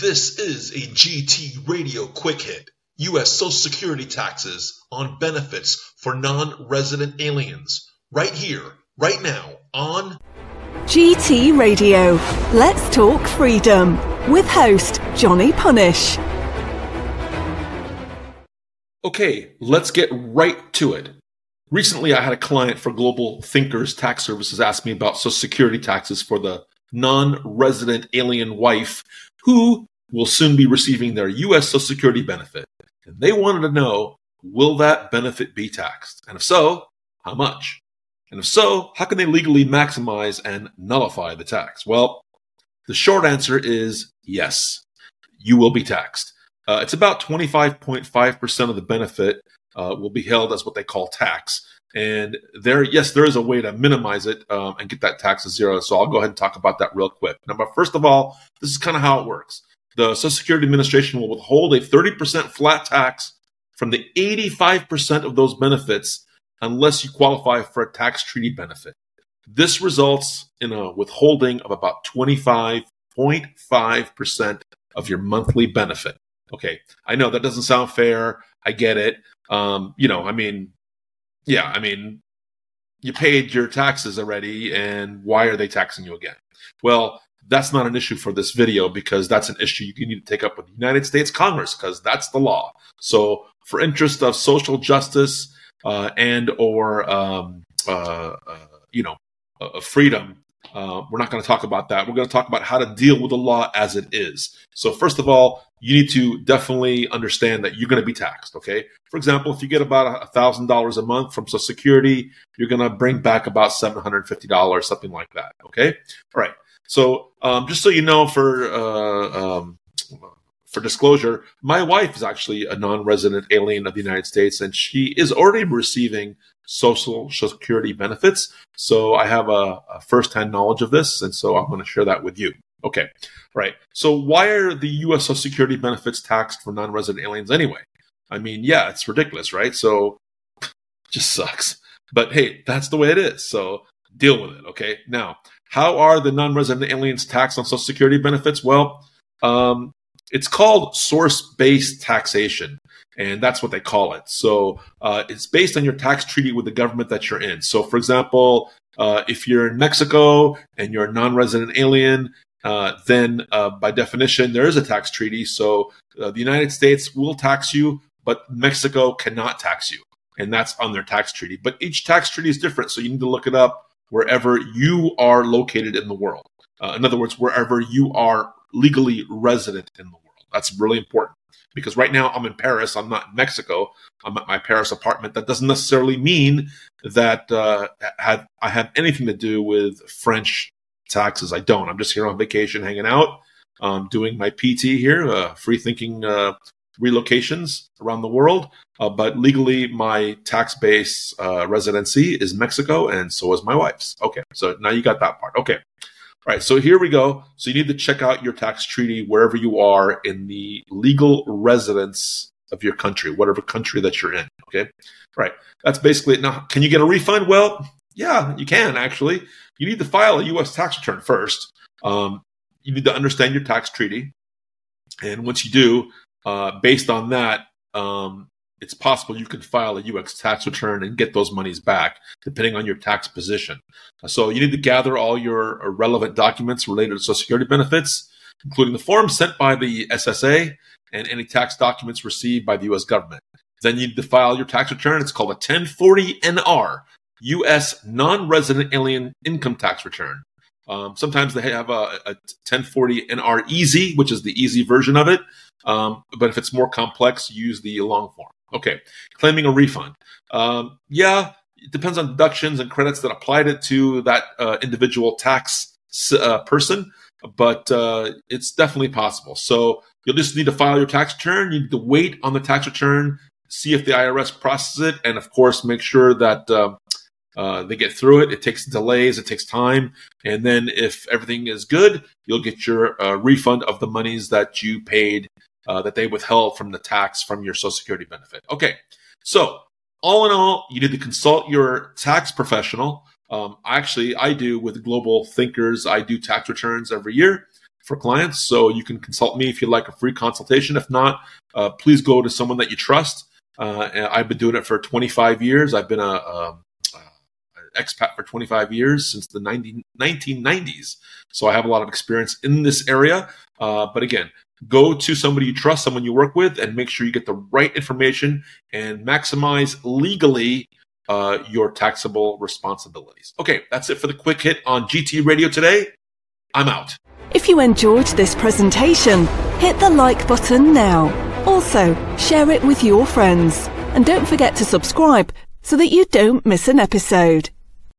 This is a GT Radio Quick Hit. U.S. Social Security taxes on benefits for non resident aliens. Right here, right now, on GT Radio. Let's talk freedom with host Johnny Punish. Okay, let's get right to it. Recently, I had a client for Global Thinkers Tax Services ask me about Social Security taxes for the non resident alien wife who will soon be receiving their U.S. Social Security benefit. And they wanted to know will that benefit be taxed? And if so, how much? And if so, how can they legally maximize and nullify the tax? Well, the short answer is yes, you will be taxed. Uh, it's about 25.5% of the benefit uh, will be held as what they call tax. And there, yes, there is a way to minimize it um, and get that tax to zero. So I'll go ahead and talk about that real quick. Now, but first of all, this is kind of how it works. The Social Security Administration will withhold a 30% flat tax from the 85% of those benefits unless you qualify for a tax treaty benefit. This results in a withholding of about 25.5% of your monthly benefit. Okay, I know that doesn't sound fair. I get it. Um, you know, I mean, yeah, I mean, you paid your taxes already, and why are they taxing you again? Well, that's not an issue for this video because that's an issue you need to take up with the United States Congress because that's the law. So, for interest of social justice uh, and or um, uh, uh, you know uh, freedom, uh, we're not going to talk about that. We're going to talk about how to deal with the law as it is. So, first of all, you need to definitely understand that you're going to be taxed. Okay. For example, if you get about $1,000 a month from Social Security, you're going to bring back about $750, something like that. Okay. All right. So, um, just so you know, for uh, um, for disclosure, my wife is actually a non-resident alien of the United States, and she is already receiving social security benefits. So I have a, a first-hand knowledge of this, and so I'm going to share that with you. Okay, right. So why are the U.S. Social Security benefits taxed for non-resident aliens anyway? I mean, yeah, it's ridiculous, right? So just sucks. But hey, that's the way it is. So deal with it. Okay. Now, how are the non-resident aliens taxed on Social Security benefits? Well, um, it's called source-based taxation and that's what they call it. So uh, it's based on your tax treaty with the government that you're in. So, for example, uh, if you're in Mexico and you're a non-resident alien, uh, then uh, by definition there is a tax treaty. So uh, the United States will tax you, but Mexico cannot tax you, and that's on their tax treaty. But each tax treaty is different, so you need to look it up wherever you are located in the world. Uh, in other words, wherever you are legally resident in the world. That's really important because right now I'm in Paris. I'm not in Mexico. I'm at my Paris apartment. That doesn't necessarily mean that uh, have, I have anything to do with French taxes. I don't. I'm just here on vacation, hanging out, um, doing my PT here, uh, free thinking uh, relocations around the world. Uh, but legally, my tax base uh, residency is Mexico, and so is my wife's. Okay, so now you got that part. Okay. All right, so here we go. So you need to check out your tax treaty wherever you are in the legal residence of your country, whatever country that you're in. Okay. All right. That's basically it. Now, can you get a refund? Well, yeah, you can actually. You need to file a U.S. tax return first. Um, you need to understand your tax treaty. And once you do, uh, based on that, um, it's possible you can file a U.S. tax return and get those monies back, depending on your tax position. So you need to gather all your relevant documents related to Social Security benefits, including the forms sent by the SSA and any tax documents received by the U.S. government. Then you need to file your tax return. It's called a 1040NR, U.S. non-resident alien income tax return. Um, sometimes they have a, a 1040NR Easy, which is the easy version of it. Um, but if it's more complex, use the long form. Okay, claiming a refund. Um, yeah, it depends on deductions and credits that applied it to that uh, individual tax uh, person, but uh, it's definitely possible. So you'll just need to file your tax return. You need to wait on the tax return, see if the IRS processes it, and of course, make sure that uh, uh, they get through it. It takes delays, it takes time, and then if everything is good, you'll get your uh, refund of the monies that you paid uh, that they withheld from the tax from your Social Security benefit. Okay, so all in all, you need to consult your tax professional. Um, actually, I do with Global Thinkers. I do tax returns every year for clients. So you can consult me if you'd like a free consultation. If not, uh, please go to someone that you trust. Uh, I've been doing it for 25 years. I've been a, a, a expat for 25 years since the 90, 1990s. So I have a lot of experience in this area. Uh, but again, go to somebody you trust, someone you work with, and make sure you get the right information and maximize legally uh, your taxable responsibilities. Okay, that's it for the quick hit on GT Radio today. I'm out. If you enjoyed this presentation, hit the like button now. Also, share it with your friends. And don't forget to subscribe so that you don't miss an episode.